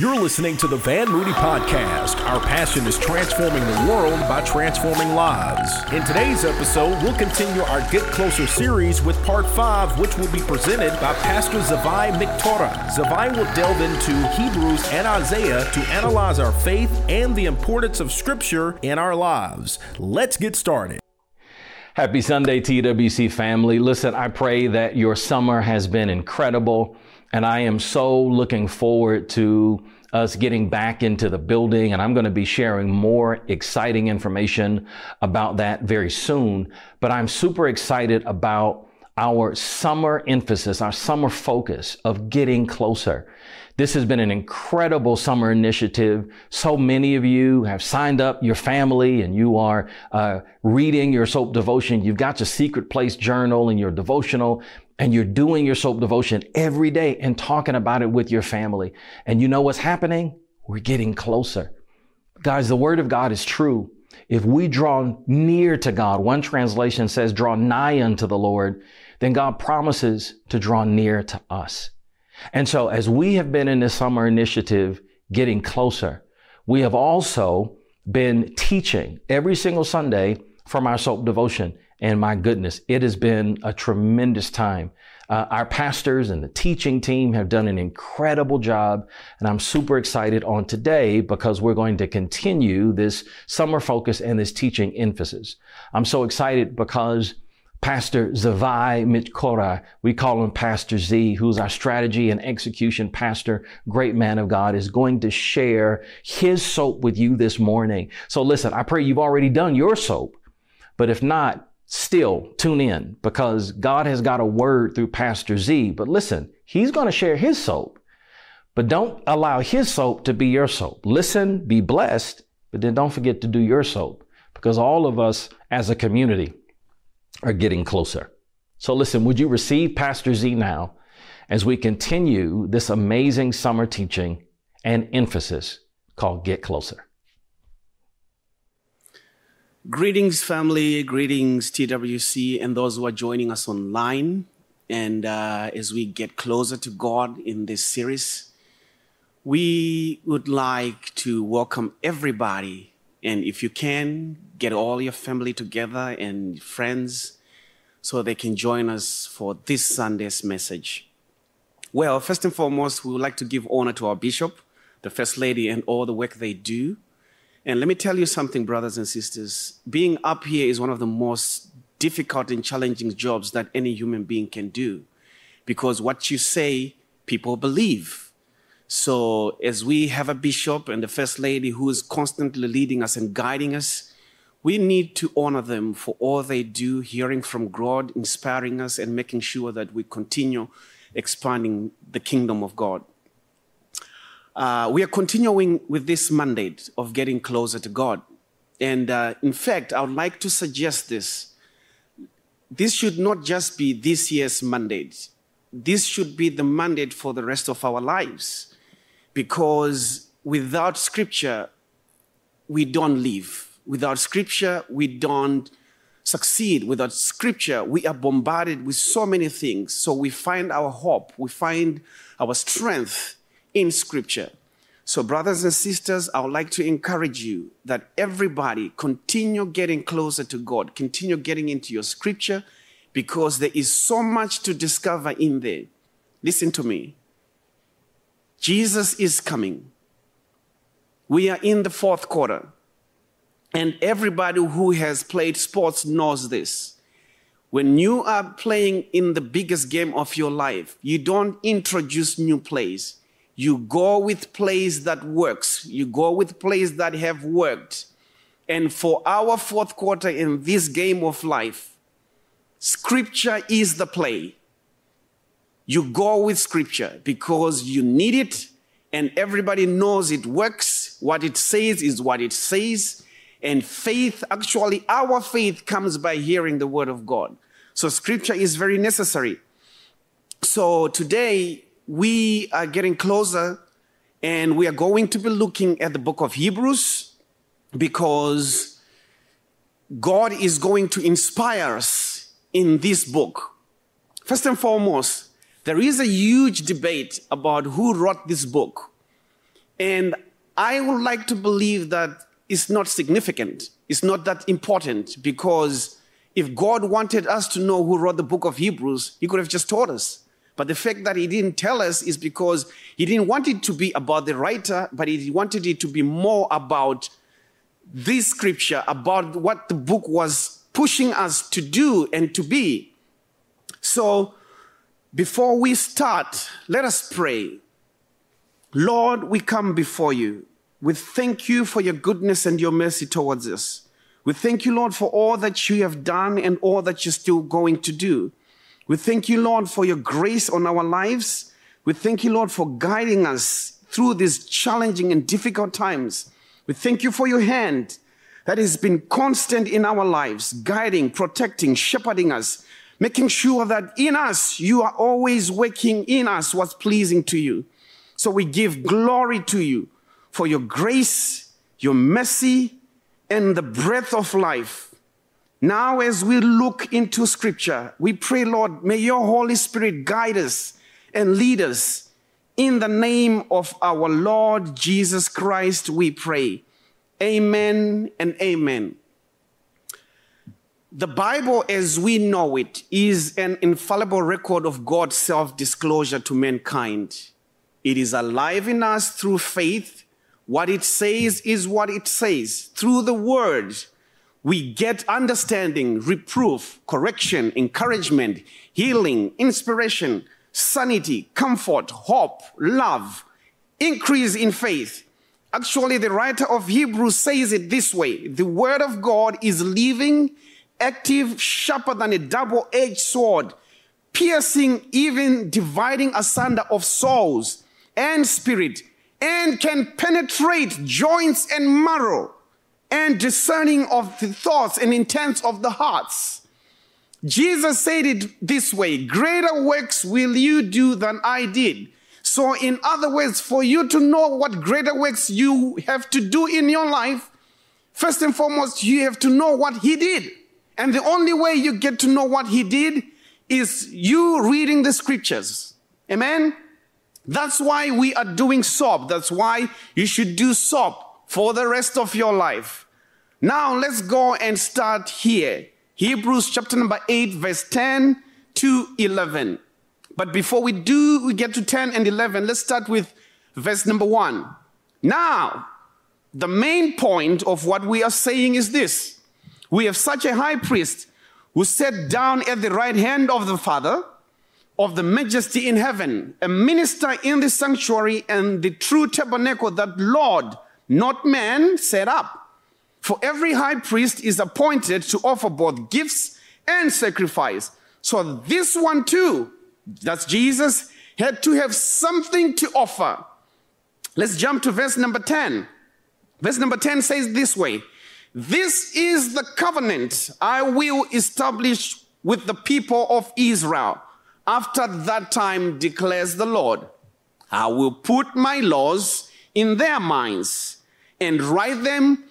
You're listening to the Van Moody Podcast. Our passion is transforming the world by transforming lives. In today's episode, we'll continue our Get Closer series with part five, which will be presented by Pastor Zavai Miktora. Zavai will delve into Hebrews and Isaiah to analyze our faith and the importance of Scripture in our lives. Let's get started. Happy Sunday, TWC family. Listen, I pray that your summer has been incredible. And I am so looking forward to us getting back into the building. And I'm going to be sharing more exciting information about that very soon. But I'm super excited about our summer emphasis, our summer focus of getting closer. This has been an incredible summer initiative. So many of you have signed up your family and you are uh, reading your soap devotion. You've got your secret place journal and your devotional and you're doing your soap devotion every day and talking about it with your family. And you know what's happening? We're getting closer. Guys, the word of God is true. If we draw near to God, one translation says draw nigh unto the Lord, then God promises to draw near to us. And so as we have been in this summer initiative getting closer, we have also been teaching every single Sunday from our soap devotion. And my goodness, it has been a tremendous time. Uh, our pastors and the teaching team have done an incredible job. And I'm super excited on today because we're going to continue this summer focus and this teaching emphasis. I'm so excited because Pastor Zavai Mitkora, we call him Pastor Z, who's our strategy and execution pastor, great man of God, is going to share his soap with you this morning. So listen, I pray you've already done your soap, but if not, still tune in because God has got a word through Pastor Z. But listen, he's going to share his soap, but don't allow his soap to be your soap. Listen, be blessed, but then don't forget to do your soap because all of us as a community are getting closer. So listen, would you receive Pastor Z now as we continue this amazing summer teaching and emphasis called Get Closer? Greetings, family. Greetings, TWC, and those who are joining us online. And uh, as we get closer to God in this series, we would like to welcome everybody. And if you can, get all your family together and friends so they can join us for this Sunday's message. Well, first and foremost, we would like to give honor to our bishop, the First Lady, and all the work they do. And let me tell you something, brothers and sisters. Being up here is one of the most difficult and challenging jobs that any human being can do because what you say, people believe. So, as we have a bishop and the first lady who is constantly leading us and guiding us, we need to honor them for all they do, hearing from God, inspiring us, and making sure that we continue expanding the kingdom of God. Uh, we are continuing with this mandate of getting closer to God. And uh, in fact, I would like to suggest this. This should not just be this year's mandate, this should be the mandate for the rest of our lives. Because without scripture, we don't live. Without scripture, we don't succeed. Without scripture, we are bombarded with so many things. So we find our hope, we find our strength in Scripture. So, brothers and sisters, I would like to encourage you that everybody continue getting closer to God, continue getting into your Scripture, because there is so much to discover in there. Listen to me. Jesus is coming. We are in the fourth quarter. And everybody who has played sports knows this. When you are playing in the biggest game of your life, you don't introduce new plays you go with plays that works. You go with plays that have worked. And for our fourth quarter in this game of life, scripture is the play. You go with scripture because you need it and everybody knows it works. What it says is what it says. And faith, actually, our faith comes by hearing the word of God. So scripture is very necessary. So today, we are getting closer and we are going to be looking at the book of Hebrews because God is going to inspire us in this book. First and foremost, there is a huge debate about who wrote this book. And I would like to believe that it's not significant. It's not that important because if God wanted us to know who wrote the book of Hebrews, He could have just taught us. But the fact that He didn't tell us is because He didn't want it to be about the writer, but He wanted it to be more about this scripture, about what the book was pushing us to do and to be. So, before we start, let us pray. Lord, we come before you. We thank you for your goodness and your mercy towards us. We thank you, Lord, for all that you have done and all that you're still going to do. We thank you, Lord, for your grace on our lives. We thank you, Lord, for guiding us through these challenging and difficult times. We thank you for your hand that has been constant in our lives, guiding, protecting, shepherding us, making sure that in us, you are always working in us what's pleasing to you. So we give glory to you for your grace, your mercy, and the breath of life. Now, as we look into scripture, we pray, Lord, may your Holy Spirit guide us and lead us. In the name of our Lord Jesus Christ, we pray. Amen and amen. The Bible, as we know it, is an infallible record of God's self disclosure to mankind. It is alive in us through faith. What it says is what it says. Through the word, we get understanding, reproof, correction, encouragement, healing, inspiration, sanity, comfort, hope, love, increase in faith. Actually, the writer of Hebrews says it this way The word of God is living active, sharper than a double edged sword, piercing, even dividing asunder of souls and spirit, and can penetrate joints and marrow, and discerning of the thoughts and intents of the hearts. Jesus said it this way Greater works will you do than I did. So, in other words, for you to know what greater works you have to do in your life, first and foremost, you have to know what He did. And the only way you get to know what he did is you reading the scriptures. Amen? That's why we are doing SOAP. That's why you should do SOAP for the rest of your life. Now let's go and start here. Hebrews chapter number 8, verse 10 to 11. But before we do, we get to 10 and 11, let's start with verse number 1. Now, the main point of what we are saying is this we have such a high priest who sat down at the right hand of the Father of the majesty in heaven, a minister in the sanctuary and the true tabernacle that Lord, not man, set up. For every high priest is appointed to offer both gifts and sacrifice. So this one too, that's Jesus, had to have something to offer. Let's jump to verse number 10. Verse number 10 says this way this is the covenant I will establish with the people of Israel. After that time, declares the Lord, I will put my laws in their minds and write them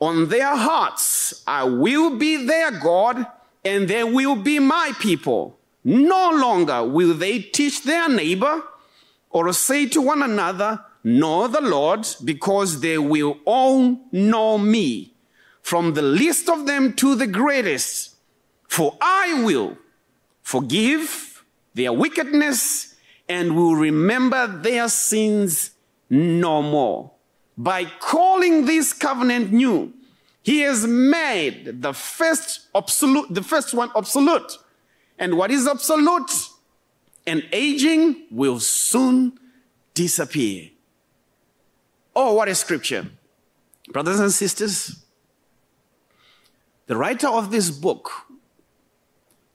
on their hearts. I will be their God, and they will be my people. No longer will they teach their neighbor or say to one another, Know the Lord, because they will all know me from the least of them to the greatest. For I will forgive their wickedness and will remember their sins no more. By calling this covenant new, he has made the first absolute, the first one absolute. And what is absolute and aging will soon disappear. Oh, what a scripture. Brothers and sisters, the writer of this book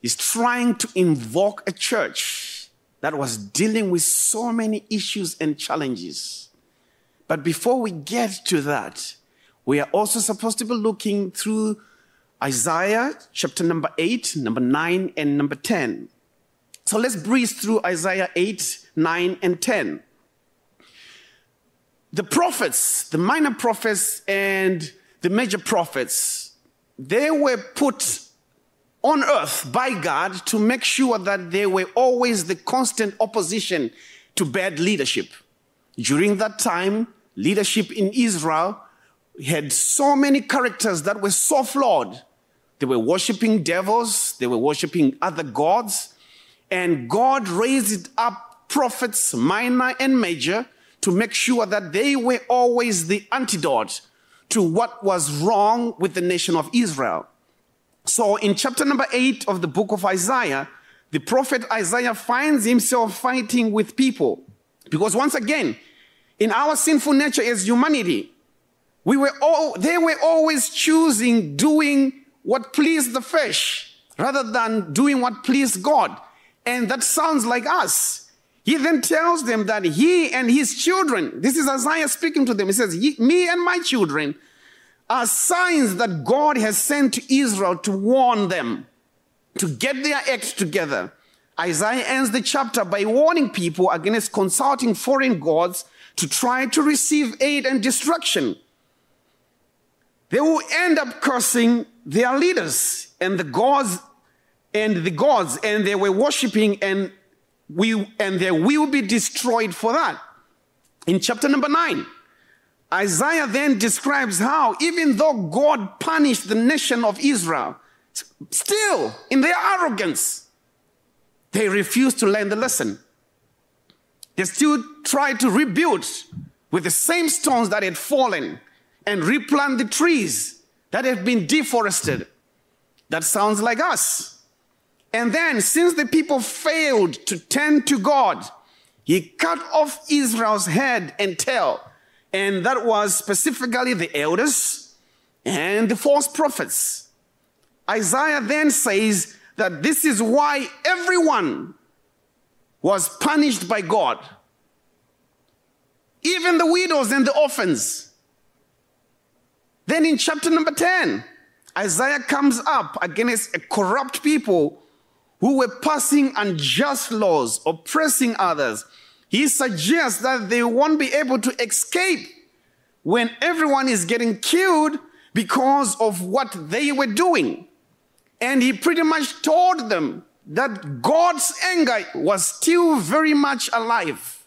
is trying to invoke a church that was dealing with so many issues and challenges. But before we get to that, we are also supposed to be looking through Isaiah chapter number 8, number 9, and number 10. So let's breeze through Isaiah 8, 9, and 10. The prophets, the minor prophets, and the major prophets they were put on earth by God to make sure that they were always the constant opposition to bad leadership. During that time, leadership in Israel had so many characters that were so flawed. They were worshiping devils, they were worshiping other gods, and God raised up prophets, minor and major, to make sure that they were always the antidote to what was wrong with the nation of Israel. So in chapter number eight of the book of Isaiah, the prophet Isaiah finds himself fighting with people. Because once again, in our sinful nature as humanity, we were all, they were always choosing doing what pleased the flesh rather than doing what pleased God. And that sounds like us. He then tells them that he and his children, this is Isaiah speaking to them, he says, Me and my children are signs that God has sent to Israel to warn them, to get their act together. Isaiah ends the chapter by warning people against consulting foreign gods to try to receive aid and destruction. They will end up cursing their leaders and the gods and the gods, and they were worshiping, and we and they will be destroyed for that. In chapter number nine, Isaiah then describes how, even though God punished the nation of Israel, still in their arrogance, they refused to learn the lesson. They still tried to rebuild with the same stones that had fallen and replant the trees that have been deforested. That sounds like us. And then, since the people failed to turn to God, he cut off Israel's head and tail and that was specifically the elders and the false prophets. Isaiah then says that this is why everyone was punished by God, even the widows and the orphans. Then in chapter number 10, Isaiah comes up against a corrupt people who were passing unjust laws, oppressing others, he suggests that they won't be able to escape when everyone is getting killed because of what they were doing. And he pretty much told them that God's anger was still very much alive.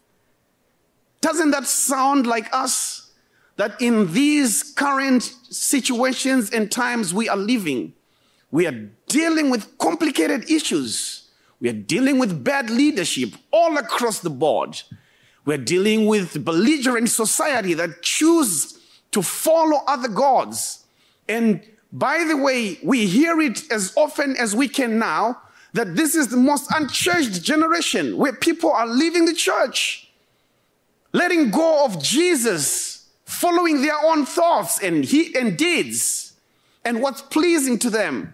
Doesn't that sound like us? That in these current situations and times we are living, we are dealing with complicated issues we are dealing with bad leadership all across the board. We're dealing with belligerent society that choose to follow other gods. And by the way, we hear it as often as we can now that this is the most unchurched generation where people are leaving the church, letting go of Jesus, following their own thoughts and, he, and deeds and what's pleasing to them.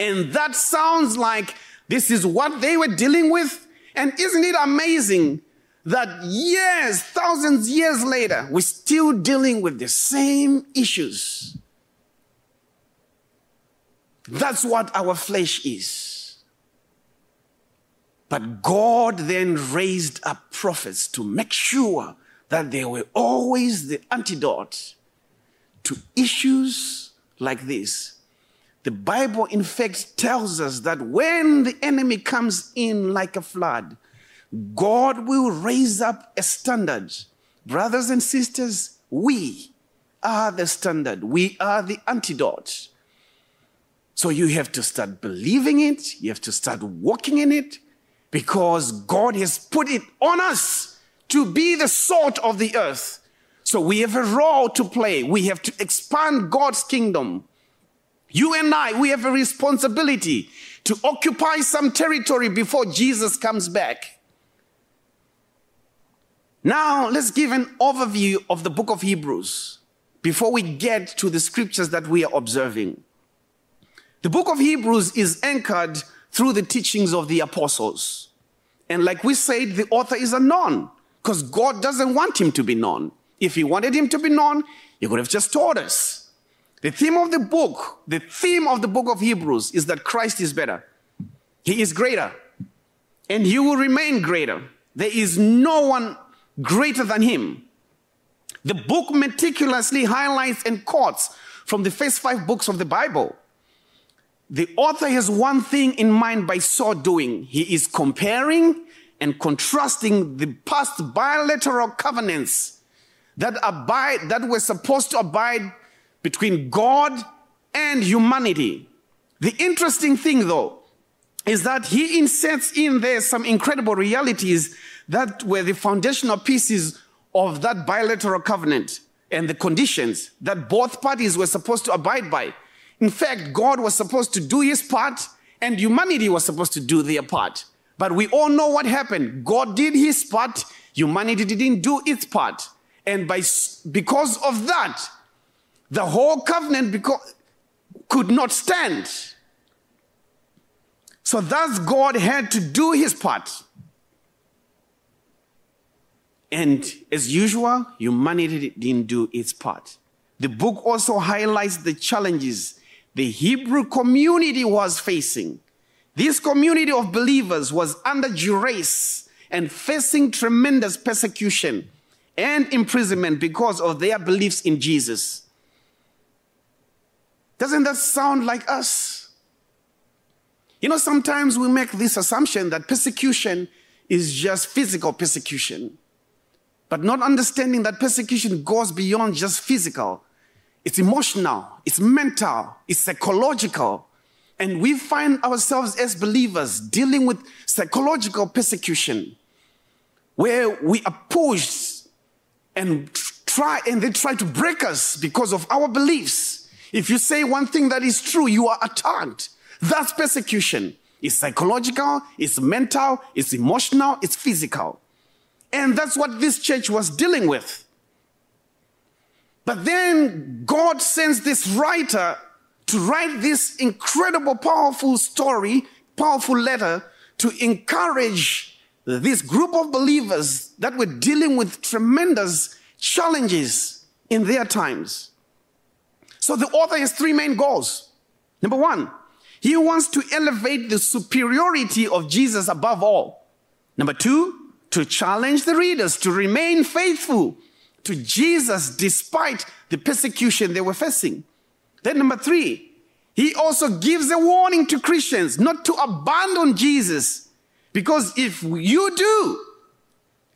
And that sounds like this is what they were dealing with. And isn't it amazing that years, thousands years later, we're still dealing with the same issues? That's what our flesh is. But God then raised up prophets to make sure that they were always the antidote to issues like this. The Bible, in fact, tells us that when the enemy comes in like a flood, God will raise up a standard. Brothers and sisters, we are the standard, we are the antidote. So you have to start believing it, you have to start walking in it, because God has put it on us to be the salt of the earth. So we have a role to play. We have to expand God's kingdom. You and I, we have a responsibility to occupy some territory before Jesus comes back. Now, let's give an overview of the book of Hebrews before we get to the scriptures that we are observing. The book of Hebrews is anchored through the teachings of the apostles. And like we said, the author is unknown because God doesn't want him to be known. If he wanted him to be known, he would have just told us. The theme of the book, the theme of the book of Hebrews is that Christ is better. He is greater. And he will remain greater. There is no one greater than him. The book meticulously highlights and quotes from the first five books of the Bible. The author has one thing in mind by so doing. He is comparing and contrasting the past bilateral covenants that abide, that were supposed to abide between God and humanity. The interesting thing though is that he inserts in there some incredible realities that were the foundational pieces of that bilateral covenant and the conditions that both parties were supposed to abide by. In fact, God was supposed to do his part and humanity was supposed to do their part. But we all know what happened. God did his part, humanity didn't do its part. And by, because of that, the whole covenant because, could not stand. So thus God had to do his part. And as usual, humanity didn't do its part. The book also highlights the challenges the Hebrew community was facing. This community of believers was under duress and facing tremendous persecution and imprisonment because of their beliefs in Jesus. Doesn't that sound like us? You know, sometimes we make this assumption that persecution is just physical persecution, but not understanding that persecution goes beyond just physical. It's emotional, it's mental, it's psychological. And we find ourselves as believers dealing with psychological persecution where we are pushed and try and they try to break us because of our beliefs. If you say one thing that is true, you are attacked. That's persecution. It's psychological, it's mental, it's emotional, it's physical. And that's what this church was dealing with. But then God sends this writer to write this incredible, powerful story, powerful letter to encourage this group of believers that were dealing with tremendous challenges in their times. So the author has three main goals. Number one, he wants to elevate the superiority of Jesus above all. Number two, to challenge the readers to remain faithful to Jesus despite the persecution they were facing. Then, number three, he also gives a warning to Christians not to abandon Jesus because if you do,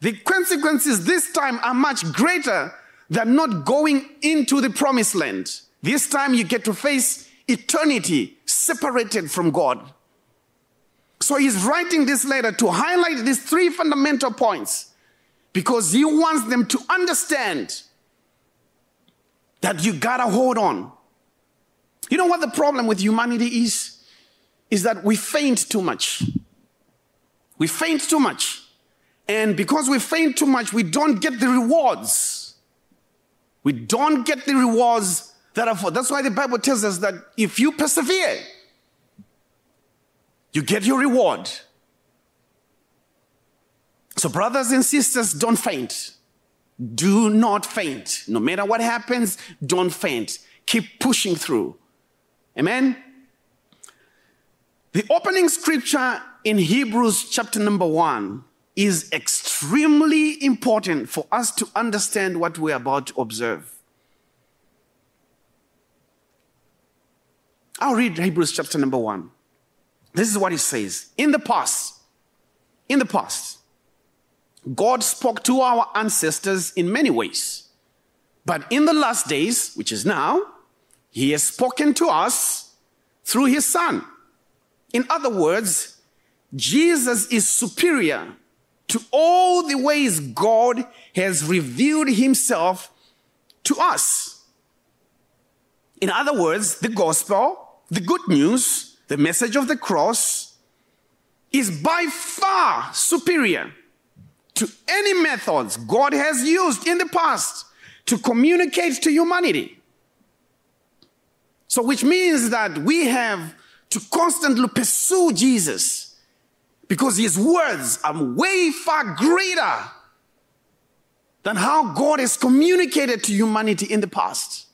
the consequences this time are much greater than not going into the promised land. This time you get to face eternity separated from God. So he's writing this letter to highlight these three fundamental points because he wants them to understand that you gotta hold on. You know what the problem with humanity is? Is that we faint too much. We faint too much. And because we faint too much, we don't get the rewards. We don't get the rewards that are for. That's why the Bible tells us that if you persevere, you get your reward. So, brothers and sisters, don't faint. Do not faint. No matter what happens, don't faint. Keep pushing through. Amen. The opening scripture in Hebrews chapter number one is extremely important for us to understand what we're about to observe. I'll read Hebrews chapter number one. This is what it says. In the past, in the past, God spoke to our ancestors in many ways. But in the last days, which is now, He has spoken to us through His Son. In other words, Jesus is superior to all the ways God has revealed himself to us. In other words, the gospel, the good news, the message of the cross is by far superior to any methods God has used in the past to communicate to humanity. So, which means that we have to constantly pursue Jesus because his words are way far greater than how God has communicated to humanity in the past.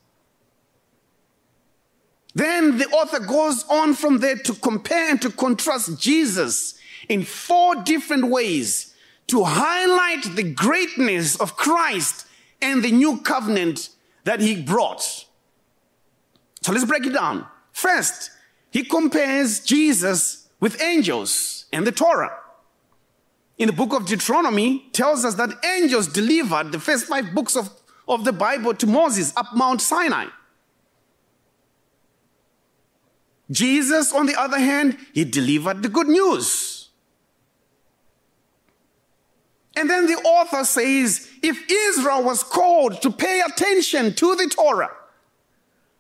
Then the author goes on from there to compare and to contrast Jesus in four different ways to highlight the greatness of Christ and the new covenant that he brought. So let's break it down. First, he compares Jesus with angels and the Torah. In the book of Deuteronomy tells us that angels delivered the first five books of, of the Bible to Moses up Mount Sinai. Jesus, on the other hand, he delivered the good news. And then the author says if Israel was called to pay attention to the Torah,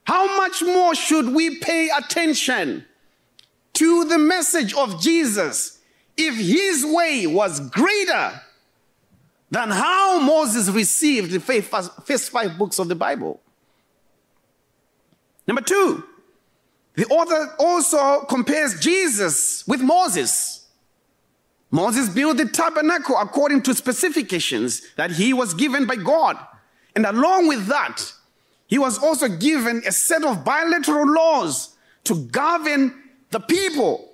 how much more should we pay attention to the message of Jesus if his way was greater than how Moses received the first five books of the Bible? Number two, the author also compares Jesus with Moses. Moses built the tabernacle according to specifications that he was given by God. And along with that, he was also given a set of bilateral laws to govern the people,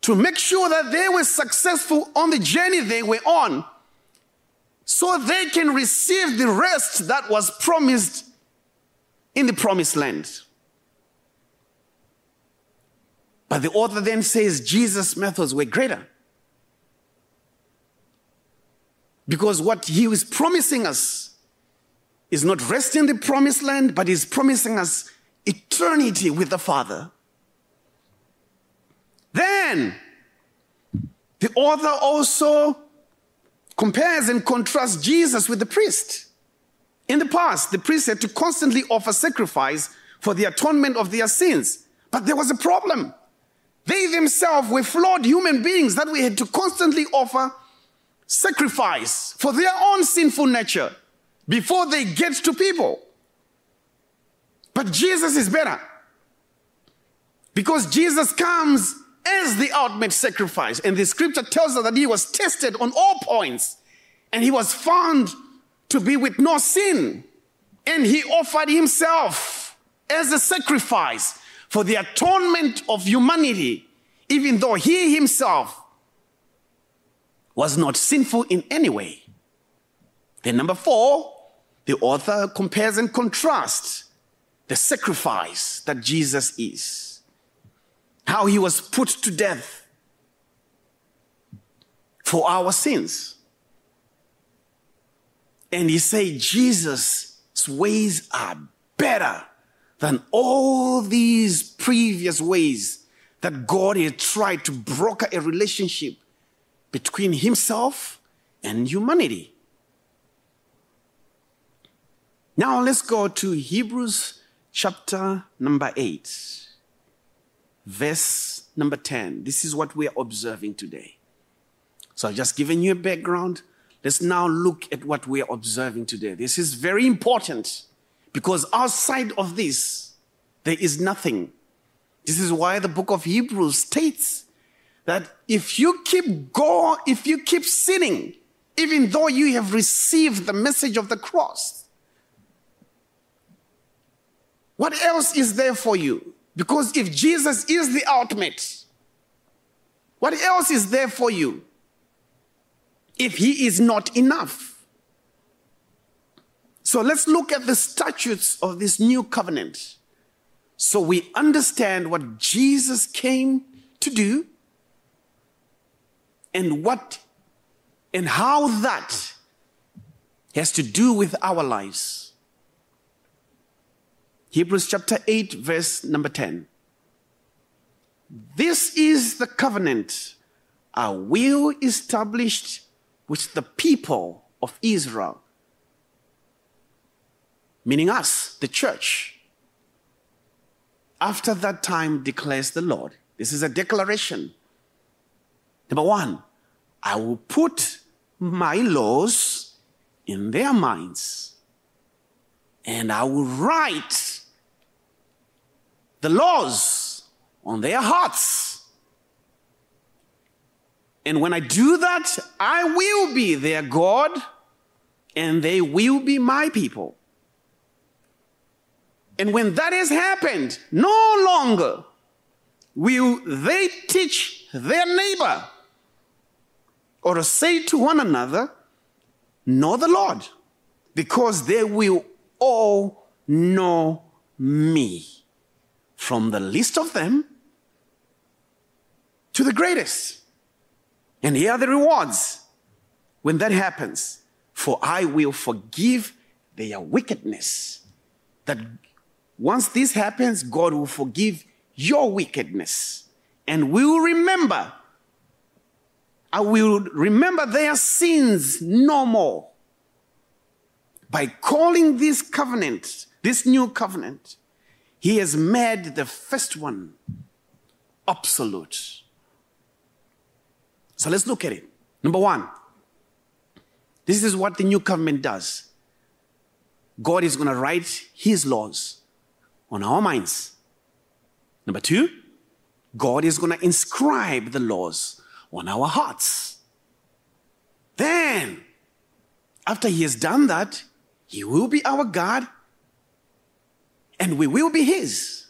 to make sure that they were successful on the journey they were on, so they can receive the rest that was promised in the promised land. But the author then says Jesus' methods were greater. Because what he is promising us is not rest in the promised land, but he's promising us eternity with the Father. Then, the author also compares and contrasts Jesus with the priest. In the past, the priest had to constantly offer sacrifice for the atonement of their sins. But there was a problem. They themselves were flawed human beings that we had to constantly offer sacrifice for their own sinful nature before they get to people. But Jesus is better because Jesus comes as the ultimate sacrifice. And the scripture tells us that he was tested on all points and he was found to be with no sin. And he offered himself as a sacrifice for the atonement of humanity, even though he himself was not sinful in any way. Then, number four, the author compares and contrasts the sacrifice that Jesus is, how he was put to death for our sins. And he said, Jesus' ways are better than all these previous ways that God had tried to broker a relationship between himself and humanity. Now let's go to Hebrews chapter number 8, verse number 10. This is what we are observing today. So I've just given you a background. Let's now look at what we are observing today. This is very important because outside of this, there is nothing. This is why the book of Hebrews states that if you keep going, if you keep sinning, even though you have received the message of the cross, what else is there for you? Because if Jesus is the ultimate, what else is there for you if he is not enough? So let's look at the statutes of this new covenant so we understand what Jesus came to do and what and how that has to do with our lives. Hebrews chapter 8, verse number 10. This is the covenant I will establish with the people of Israel, meaning us, the church. After that time, declares the Lord. This is a declaration. Number one, I will put my laws in their minds and I will write the laws on their hearts. And when I do that, I will be their God and they will be my people. And when that has happened, no longer will they teach their neighbor or say to one another, Know the Lord, because they will all know me, from the least of them to the greatest. And here are the rewards when that happens. For I will forgive their wickedness. That once this happens, God will forgive your wickedness and will remember. I will remember their sins no more by calling this covenant, this new covenant, he has made the first one absolute. So let's look at it. Number one, this is what the new covenant does. God is going to write his laws on our minds. Number two, God is going to inscribe the laws on our hearts. Then, after he has done that, he will be our God and we will be his.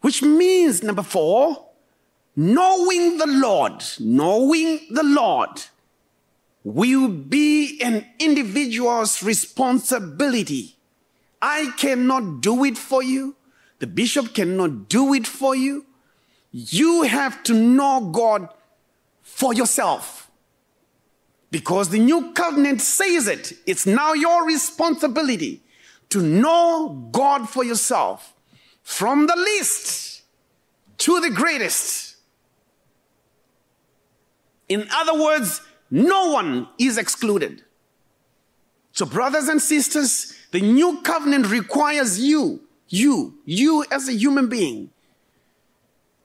Which means, number four, knowing the Lord, knowing the Lord will be an individual's responsibility. I cannot do it for you. The bishop cannot do it for you. You have to know God for yourself. Because the new covenant says it. It's now your responsibility to know God for yourself from the least to the greatest. In other words, no one is excluded. So, brothers and sisters, the new covenant requires you, you, you as a human being,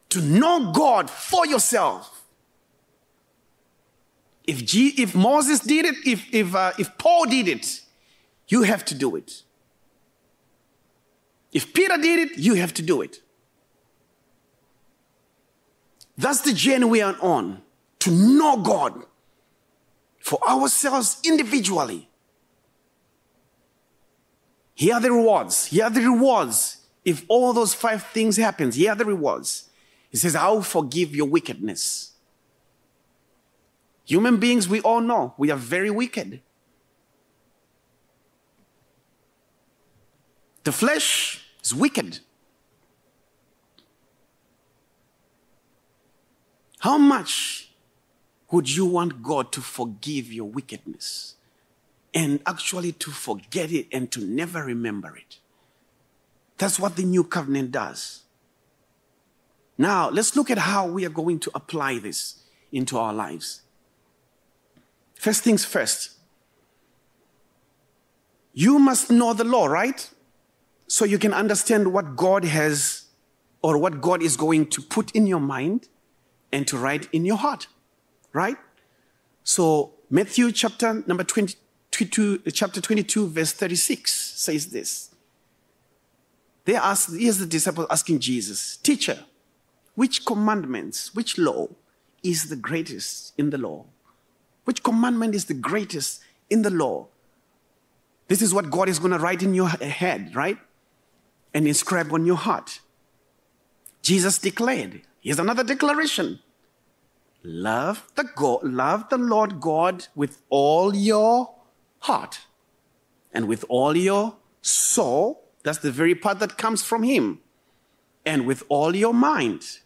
to know God for yourself. If, G, if Moses did it, if, if, uh, if Paul did it, you have to do it. If Peter did it, you have to do it. That's the journey we are on to know God for ourselves individually. Here are the rewards. Here are the rewards. If all those five things happens, here are the rewards. He says, I will forgive your wickedness. Human beings, we all know we are very wicked. The flesh is wicked. How much would you want God to forgive your wickedness and actually to forget it and to never remember it? That's what the new covenant does. Now, let's look at how we are going to apply this into our lives. First things first, you must know the law, right? So you can understand what God has or what God is going to put in your mind and to write in your heart, right? So Matthew chapter number 22, chapter 22, verse 36 says this. They asked, here's the disciples asking Jesus, Teacher, which commandments, which law is the greatest in the law? Which commandment is the greatest in the law? This is what God is going to write in your head, right? And inscribe on your heart. Jesus declared, Here's another declaration. Love the God, love the Lord God with all your heart and with all your soul. That's the very part that comes from Him. And with all your mind.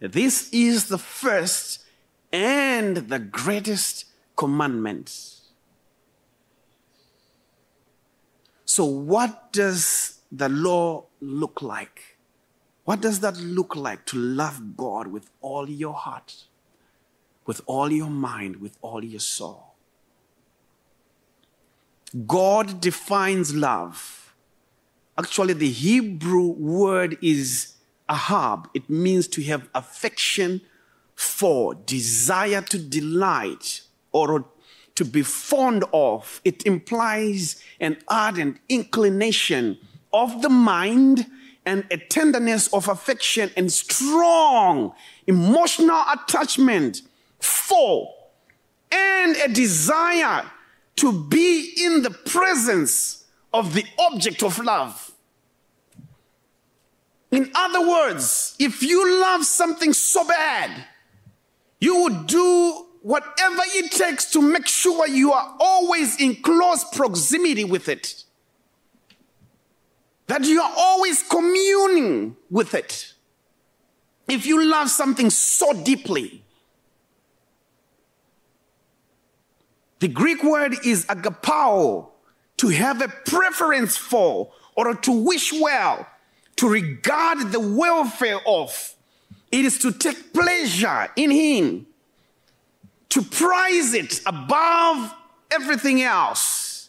This is the first and the greatest commandment. So, what does the law look like? What does that look like to love God with all your heart, with all your mind, with all your soul? God defines love. Actually, the Hebrew word is ahab. It means to have affection for, desire to delight, or to be fond of. It implies an ardent inclination of the mind and a tenderness of affection and strong emotional attachment for and a desire to be in the presence of the object of love. In other words, if you love something so bad, you would do whatever it takes to make sure you are always in close proximity with it that you are always communing with it. If you love something so deeply, The Greek word is agapao, to have a preference for, or to wish well, to regard the welfare of. It is to take pleasure in Him, to prize it above everything else.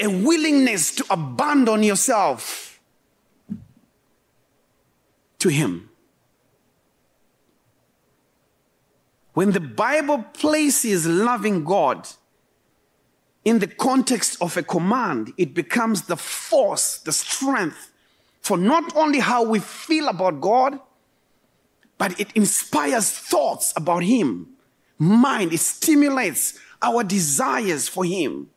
A willingness to abandon yourself to Him. When the Bible places loving God in the context of a command, it becomes the force, the strength for not only how we feel about God, but it inspires thoughts about Him. Mind, it stimulates our desires for Him.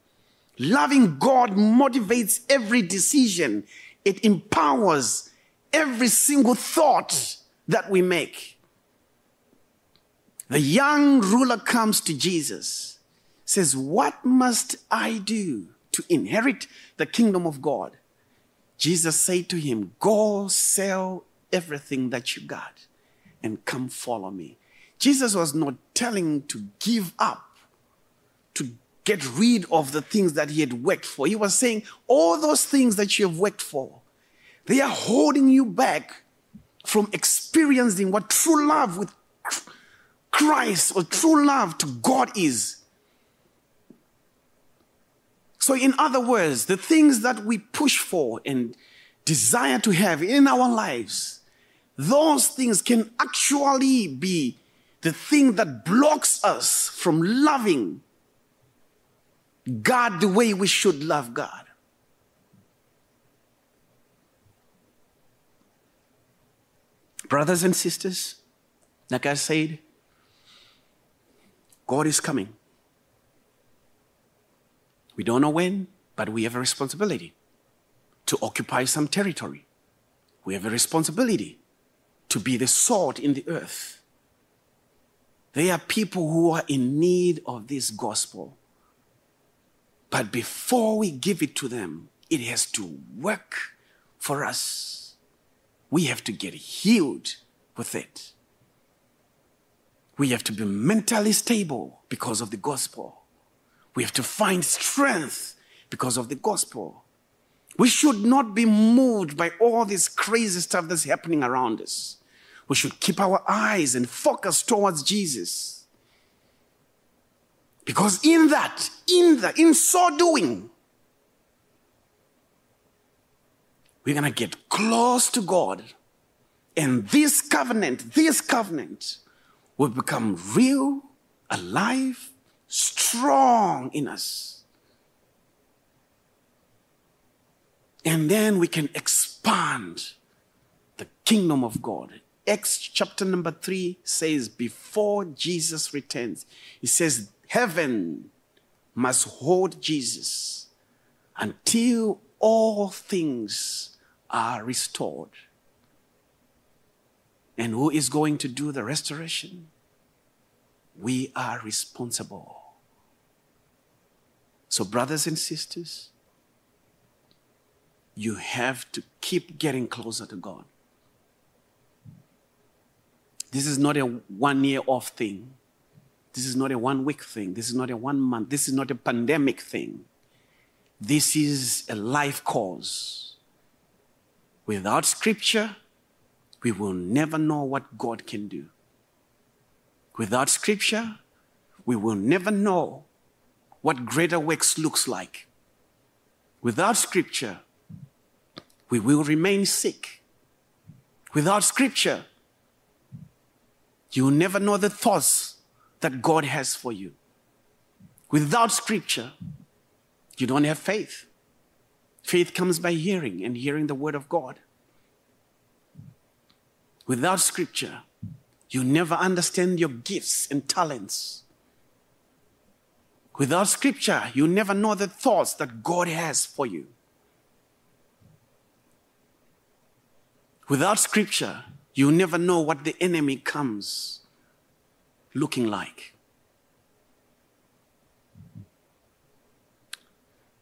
Loving God motivates every decision, it empowers every single thought that we make. The young ruler comes to Jesus, says, What must I do to inherit the kingdom of God? Jesus said to him, Go sell everything that you got and come follow me. Jesus was not telling to give up, to get rid of the things that he had worked for. He was saying, All those things that you have worked for, they are holding you back from experiencing what true love with Christ or true love to God is. So, in other words, the things that we push for and desire to have in our lives, those things can actually be the thing that blocks us from loving God the way we should love God. Brothers and sisters, like I said, God is coming. We don't know when, but we have a responsibility to occupy some territory. We have a responsibility to be the salt in the earth. There are people who are in need of this gospel. But before we give it to them, it has to work for us. We have to get healed with it. We have to be mentally stable because of the gospel. We have to find strength because of the gospel. We should not be moved by all this crazy stuff that's happening around us. We should keep our eyes and focus towards Jesus. Because in that, in that, in so doing, we're going to get close to God. And this covenant, this covenant will become real, alive, strong in us. And then we can expand the kingdom of God. Acts chapter number three says, before Jesus returns, he says, heaven must hold Jesus until all things are restored. And who is going to do the restoration? We are responsible. So, brothers and sisters, you have to keep getting closer to God. This is not a one year off thing. This is not a one week thing. This is not a one month. This is not a pandemic thing. This is a life cause. Without scripture, we will never know what God can do. Without scripture, we will never know what greater works looks like. Without scripture, we will remain sick. Without scripture, you will never know the thoughts that God has for you. Without scripture, you don't have faith. Faith comes by hearing and hearing the word of God. Without scripture, you never understand your gifts and talents. Without scripture, you never know the thoughts that God has for you. Without scripture, you never know what the enemy comes looking like.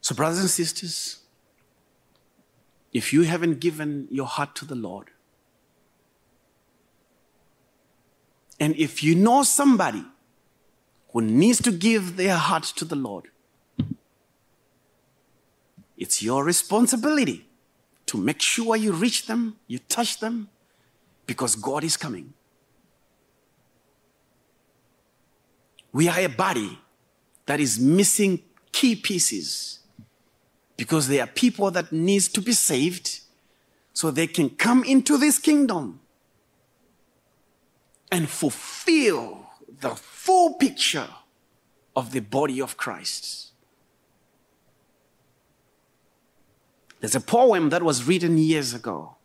So, brothers and sisters, if you haven't given your heart to the Lord, and if you know somebody who needs to give their heart to the Lord. It's your responsibility to make sure you reach them, you touch them, because God is coming. We are a body that is missing key pieces because there are people that needs to be saved so they can come into this kingdom and fulfill the full picture of the body of Christ. There's a poem that was written years ago.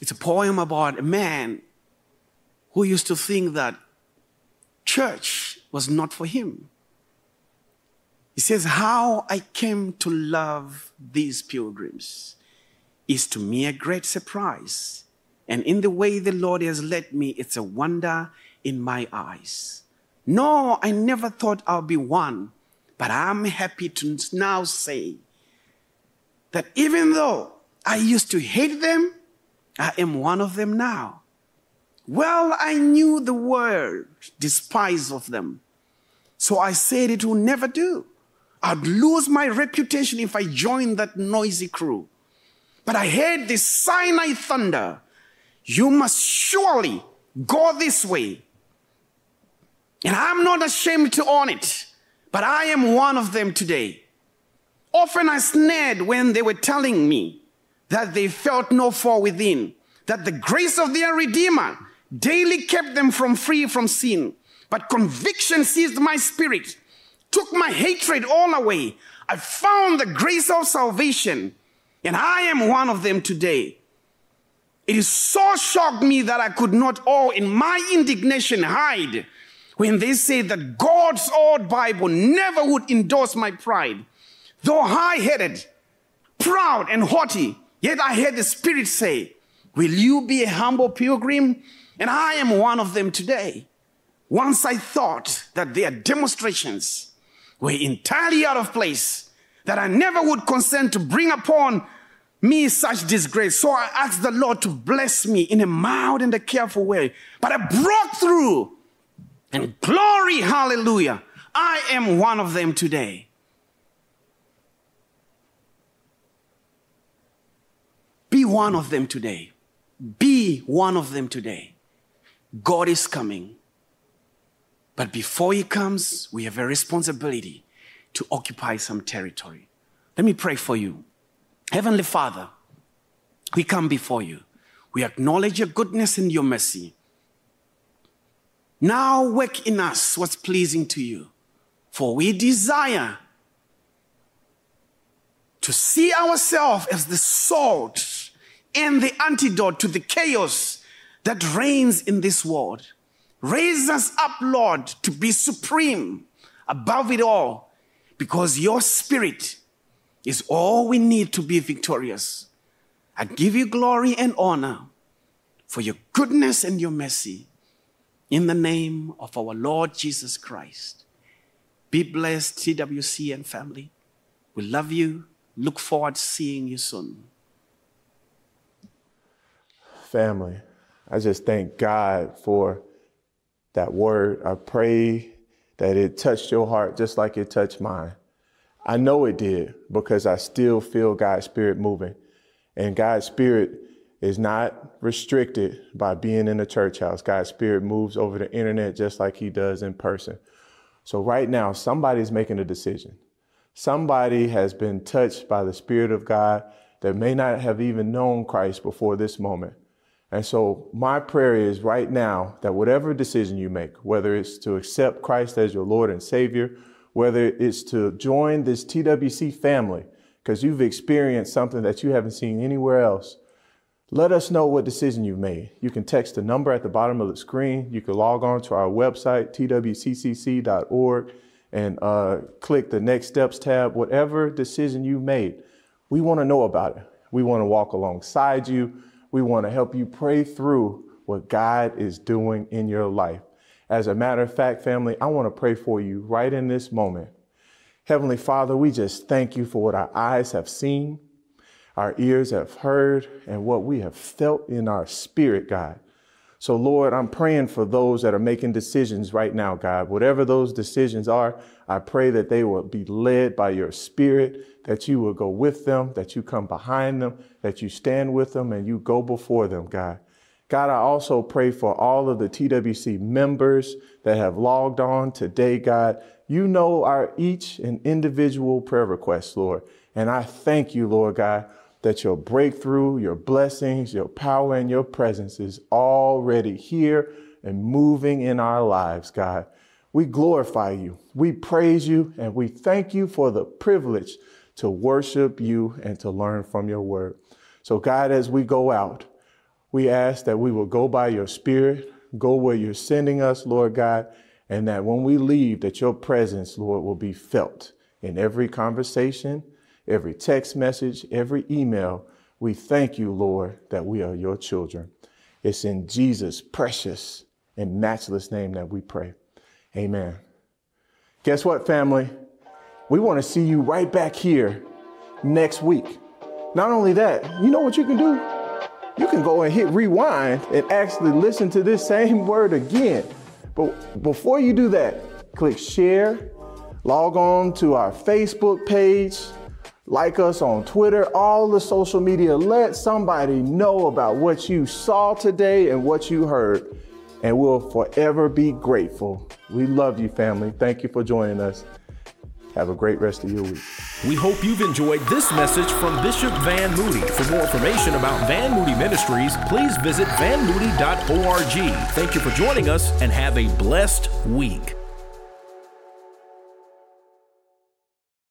It's a poem about a man who used to think that church was not for him. He says, How I came to love these pilgrims is to me a great surprise. And in the way the Lord has led me, it's a wonder in my eyes. No, I never thought I'll be one, but I'm happy to now say that even though I used to hate them, I am one of them now. Well, I knew the word despise of them. So I said it will never do. I'd lose my reputation if I joined that noisy crew. But I heard the Sinai thunder. You must surely go this way. And I'm not ashamed to own it, but I am one of them today. Often I snared when they were telling me that they felt no fall within, that the grace of their Redeemer daily kept them from free from sin. But conviction seized my spirit, took my hatred all away. I found the grace of salvation and I am one of them today. It is so shocked me that I could not all in my indignation hide when they say that God's old Bible never would endorse my pride. Though high headed, proud, and haughty, yet I heard the Spirit say, Will you be a humble pilgrim? And I am one of them today. Once I thought that their demonstrations were entirely out of place that I never would consent to bring upon me such disgrace. So I asked the Lord to bless me in a mild and a careful way. But I broke through and glory, hallelujah. I am one of them today. Be one of them today. Be one of them today. God is coming. But before he comes, we have a responsibility to occupy some territory. Let me pray for you. Heavenly Father, we come before you. We acknowledge your goodness and your mercy. Now work in us what's pleasing to you, for we desire to see ourselves as the salt and the antidote to the chaos that reigns in this world. Raise us up, Lord, to be supreme above it all, because your spirit is all we need to be victorious. I give you glory and honor for your goodness and your mercy in the name of our Lord Jesus Christ. Be blessed, TWC and family. We love you. Look forward to seeing you soon. Family, I just thank God for that word. I pray that it touched your heart just like it touched mine. I know it did because I still feel God's Spirit moving. And God's Spirit is not restricted by being in a church house. God's Spirit moves over the internet just like He does in person. So, right now, somebody's making a decision. Somebody has been touched by the Spirit of God that may not have even known Christ before this moment. And so, my prayer is right now that whatever decision you make, whether it's to accept Christ as your Lord and Savior, whether it's to join this TWC family because you've experienced something that you haven't seen anywhere else, let us know what decision you've made. You can text the number at the bottom of the screen. You can log on to our website, twccc.org, and uh, click the Next Steps tab. Whatever decision you made, we want to know about it. We want to walk alongside you. We want to help you pray through what God is doing in your life. As a matter of fact, family, I want to pray for you right in this moment. Heavenly Father, we just thank you for what our eyes have seen, our ears have heard, and what we have felt in our spirit, God. So, Lord, I'm praying for those that are making decisions right now, God. Whatever those decisions are, I pray that they will be led by your spirit, that you will go with them, that you come behind them, that you stand with them, and you go before them, God. God, I also pray for all of the TWC members that have logged on today, God. You know our each and individual prayer requests, Lord. And I thank you, Lord God, that your breakthrough, your blessings, your power, and your presence is already here and moving in our lives, God. We glorify you, we praise you, and we thank you for the privilege to worship you and to learn from your word. So, God, as we go out, we ask that we will go by your spirit, go where you're sending us, Lord God, and that when we leave, that your presence, Lord, will be felt in every conversation every text message, every email. We thank you, Lord, that we are your children. It's in Jesus' precious and matchless name that we pray. Amen. Guess what, family? We want to see you right back here next week. Not only that, you know what you can do? You can go and hit rewind and actually listen to this same word again. But before you do that, click share, log on to our Facebook page, like us on Twitter, all the social media. Let somebody know about what you saw today and what you heard, and we'll forever be grateful. We love you, family. Thank you for joining us. Have a great rest of your week. We hope you've enjoyed this message from Bishop Van Moody. For more information about Van Moody Ministries, please visit vanmoody.org. Thank you for joining us and have a blessed week.